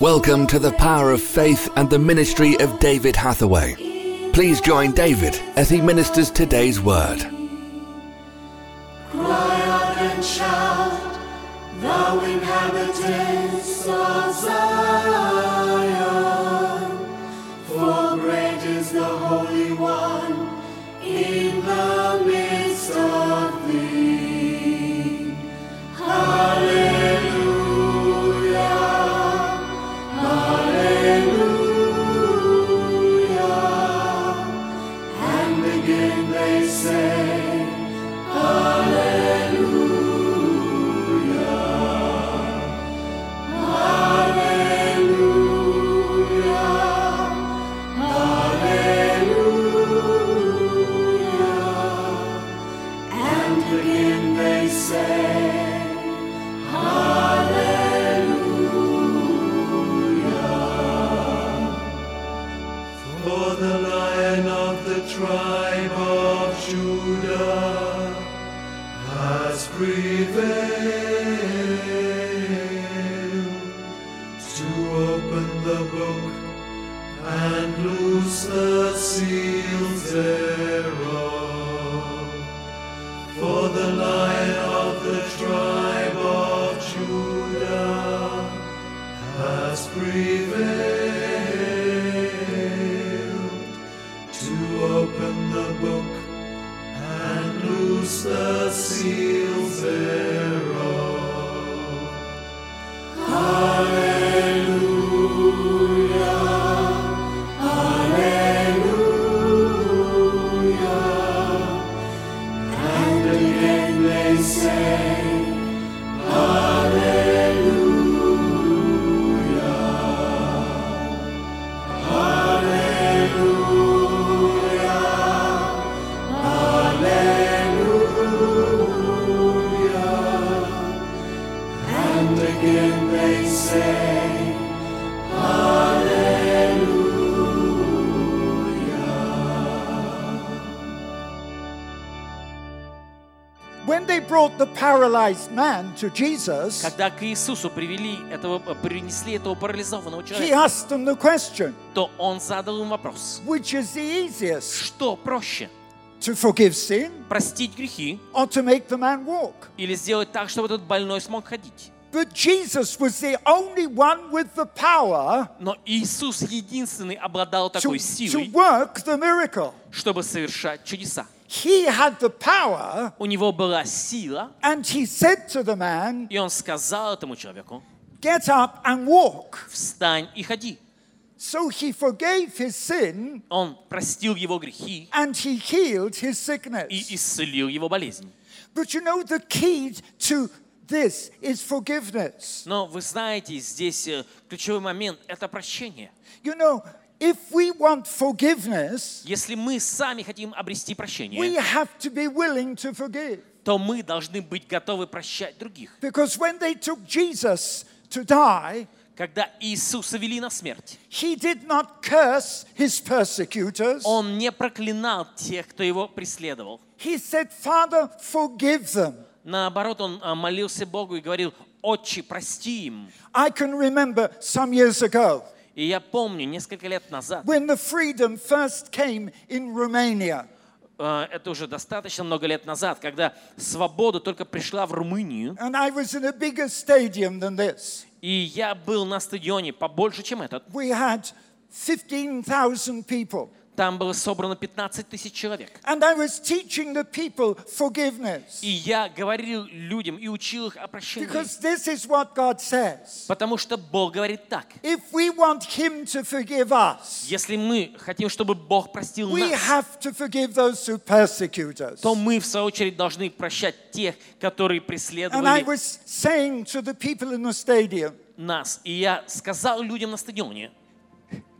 Welcome to the power of faith and the ministry of David Hathaway. Please join David as he ministers today's word. Cry out and shout, thou inhabitants of Zion, hallelujah. Has prevailed to open the book and loose the seals thereof. For the lion of the tribe of Judah has prevailed the paralyzed man to Jesus, Когда к Иисусу привели этого, принесли этого парализованного he человека, asked them the question то Он задал им вопрос. which is the easiest, Что проще? to forgive sin Простить грехи or to make the man walk? или сделать так, чтобы этот больной смог ходить? But Jesus was the only one with the power Но Иисус единственный обладал to, такой to силой, work the miracle. чтобы совершать чудеса. He had the power, У него была сила, and he said to the man, и он сказал этому человеку, Get up and walk. встань и ходи. So he forgave his sin Он простил его грехи and he healed his sickness. и исцелил его болезнь. But you know, the key to this is forgiveness. Но вы знаете, здесь э, ключевой момент – это прощение. You know, if we want forgiveness, Если мы сами хотим обрести we прощение, have to be willing to forgive. то мы должны быть готовы прощать других. Because when they took Jesus to die, Когда Иисуса вели на смерть, he did not curse his persecutors. Он не проклинал тех, кто его преследовал. He said, Father, forgive them. Наоборот, он а, молился Богу и говорил, «Отче, прости им». I can remember some years ago И я помню, несколько лет назад, when the freedom first came in Romania. э, это уже достаточно много лет назад, когда свобода только пришла в Румынию, And I was in a bigger stadium than this. и я был на стадионе побольше, чем этот. We had 15,000 people. Там было собрано 15 тысяч человек. And I was teaching the people forgiveness. И я говорил людям и учил их о прощении. Because this is what God says. Потому что Бог говорит так. If we want Him to forgive us, Если мы хотим, чтобы Бог простил we нас, have to forgive those who persecute us. то мы, в свою очередь, должны прощать тех, которые And I преследовали was saying to the people in the stadium, нас. И я сказал людям на стадионе,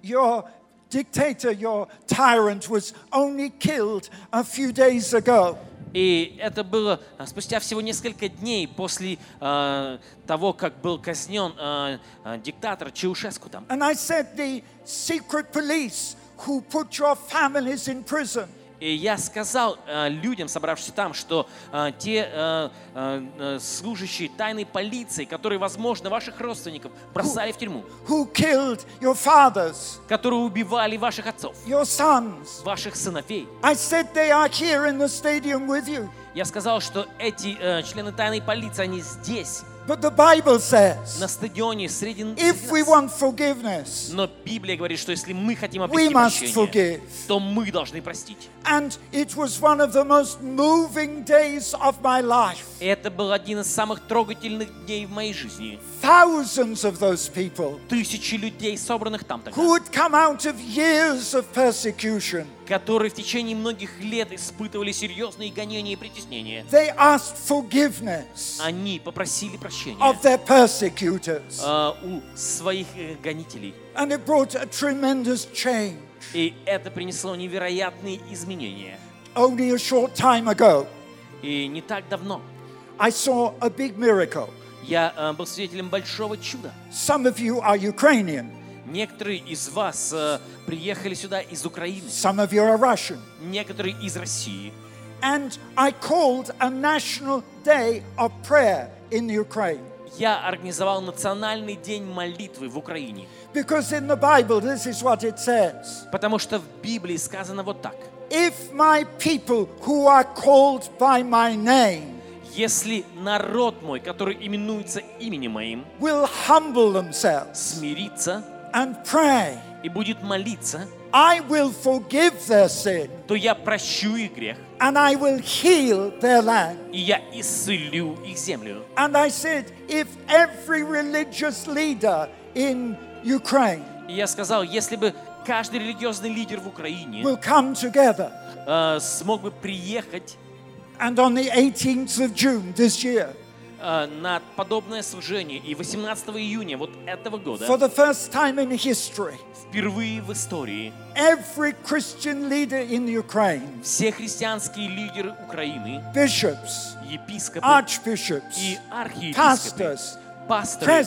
Your dictator, your tyrant was only killed a few days ago. И это было а, спустя всего несколько дней после э, того, как был казнен э, э, диктатор Чаушеску там. And I said, The secret police who put your families in prison, И я сказал э, людям, собравшимся там, что э, те э, служащие тайной полиции, которые, возможно, ваших родственников бросали в тюрьму, who killed your fathers, которые убивали ваших отцов, your sons. ваших сыновей. I said they are here in the stadium with you. Я сказал, что эти э, члены тайной полиции, они здесь, But the Bible says на стадионе, среди, if среди we нас. want forgiveness, Но Библия говорит, что если мы хотим we обрести must прощение, forgive. то мы должны простить. And it was one of the most moving days of my life. И это был один из самых трогательных дней в моей жизни. Thousands of those people Тысячи людей, собранных там тогда, who had come out of years of persecution, которые в течение многих лет испытывали серьезные гонения и притеснения. they asked forgiveness Они попросили прощения of their persecutors. э, у своих э, гонителей. And it brought a tremendous change. И это принесло невероятные изменения. Only a short time ago, И не так давно I saw a big miracle. я э, был свидетелем большого чуда. Some of you are Ukrainian, Некоторые из вас э, приехали сюда из Украины, some of you are Russian. некоторые из России. And I called a national day of prayer in Ukraine. Я организовал национальный день молитвы в Украине, Because in the Bible, this is what it says потому что в Библии сказано вот так. If my people who are called by my name Если народ мой, который именуется именем моим, will humble themselves смирится and pray, и будет молиться, I will forgive their sin то я прощу их грех, and I will heal their land. и я исцелю их землю. And I said, if every religious leader in Ukraine И я сказал, если бы каждый религиозный лидер в Украине will come together, э, смог бы приехать and on the 18th of June this year, э, на подобное служение, и 18 июня вот этого for года, the first time in history, впервые в истории, every Christian leader in Ukraine, все христианские лидеры Украины, bishops, епископы archbishops, и архиепископы, pastors, пасторы,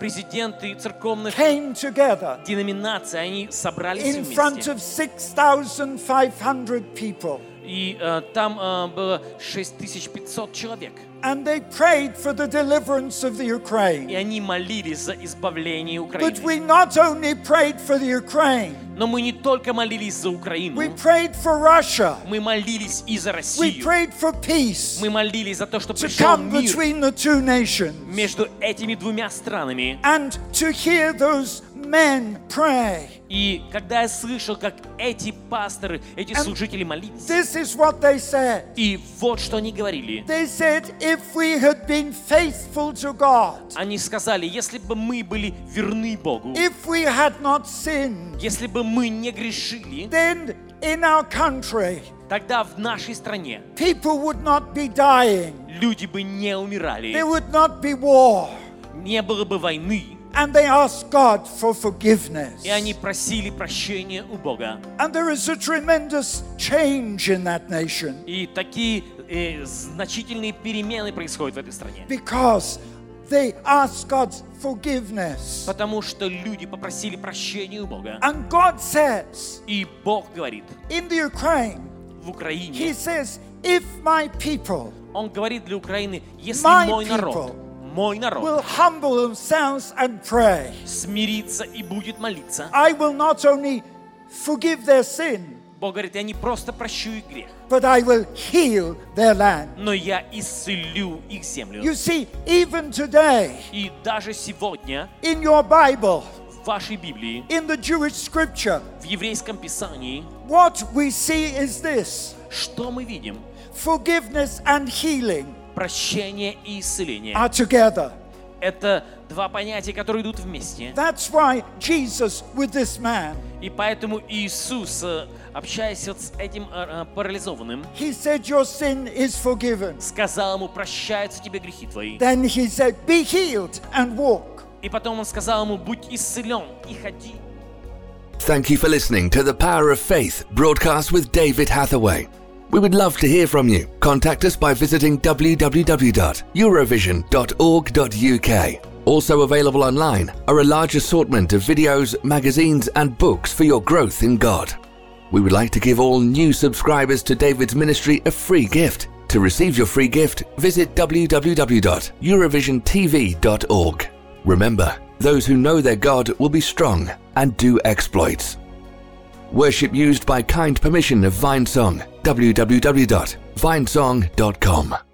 президенты церковных деноминаций, они собрались in front вместе. of 6,500 people. И э, там э, было 6500 человек. And they prayed for the deliverance of the И Ukraine. они молились за избавление But Украины. we not only prayed for the Ukraine, Но мы не только молились за Украину, we prayed for Russia. мы молились и за We Россию. prayed for peace Мы молились за то, чтобы to пришел come мир between the two nations между этими двумя странами. and to hear those men pray. И когда я слышал, как эти пасторы, эти And служители молились, This is what they said. и вот что они говорили. They said, if we had been faithful to God, Они сказали, если бы мы были верны Богу, if we had not sinned, если бы мы не грешили, then in our country, тогда в нашей стране people would not be dying. люди бы не умирали, There would not be war. не было бы войны. And they asked God for forgiveness. И они просили прощения у Бога. And there is a tremendous change in that nation И такие э, значительные перемены происходят в этой стране. because they asked God's forgiveness. Потому что люди попросили прощения у Бога. And God says И Бог говорит in the Ukraine, в He Украине, says, if my people Он говорит для Украины, если мой народ, people мой народ will humble themselves and pray, смирится и будет молиться, I will not only forgive their sin, Бог говорит, я не просто прощу их грех, but I will heal their land. но я исцелю их землю. You see, even today, И даже сегодня in your Bible, в вашей Библии, in the Jewish scripture, в еврейском Писании, what we see is this что мы видим? forgiveness and healing Прощение и исцеление. are together. Это два понятия, которые идут вместе. That's why Jesus, with this man, И поэтому Иисус, э, общаясь вот с этим э, э, парализованным, he said, Your sin is forgiven. сказал ему, прощаются тебе грехи твои. Then he said, Be healed and walk. И потом он сказал ему, будь исцелен и ходи. Thank you for listening to The Power of Faith broadcast with David Hathaway. We would love to hear from you. Contact us by visiting www.eurovision.org.uk. Also available online are a large assortment of videos, magazines, and books for your growth in God. We would like to give all new subscribers to David's ministry a free gift. To receive your free gift, visit www.eurovisiontv.org. Remember, those who know their God will be strong and do exploits. Worship used by kind permission of Vinesong. www.vinesong.com.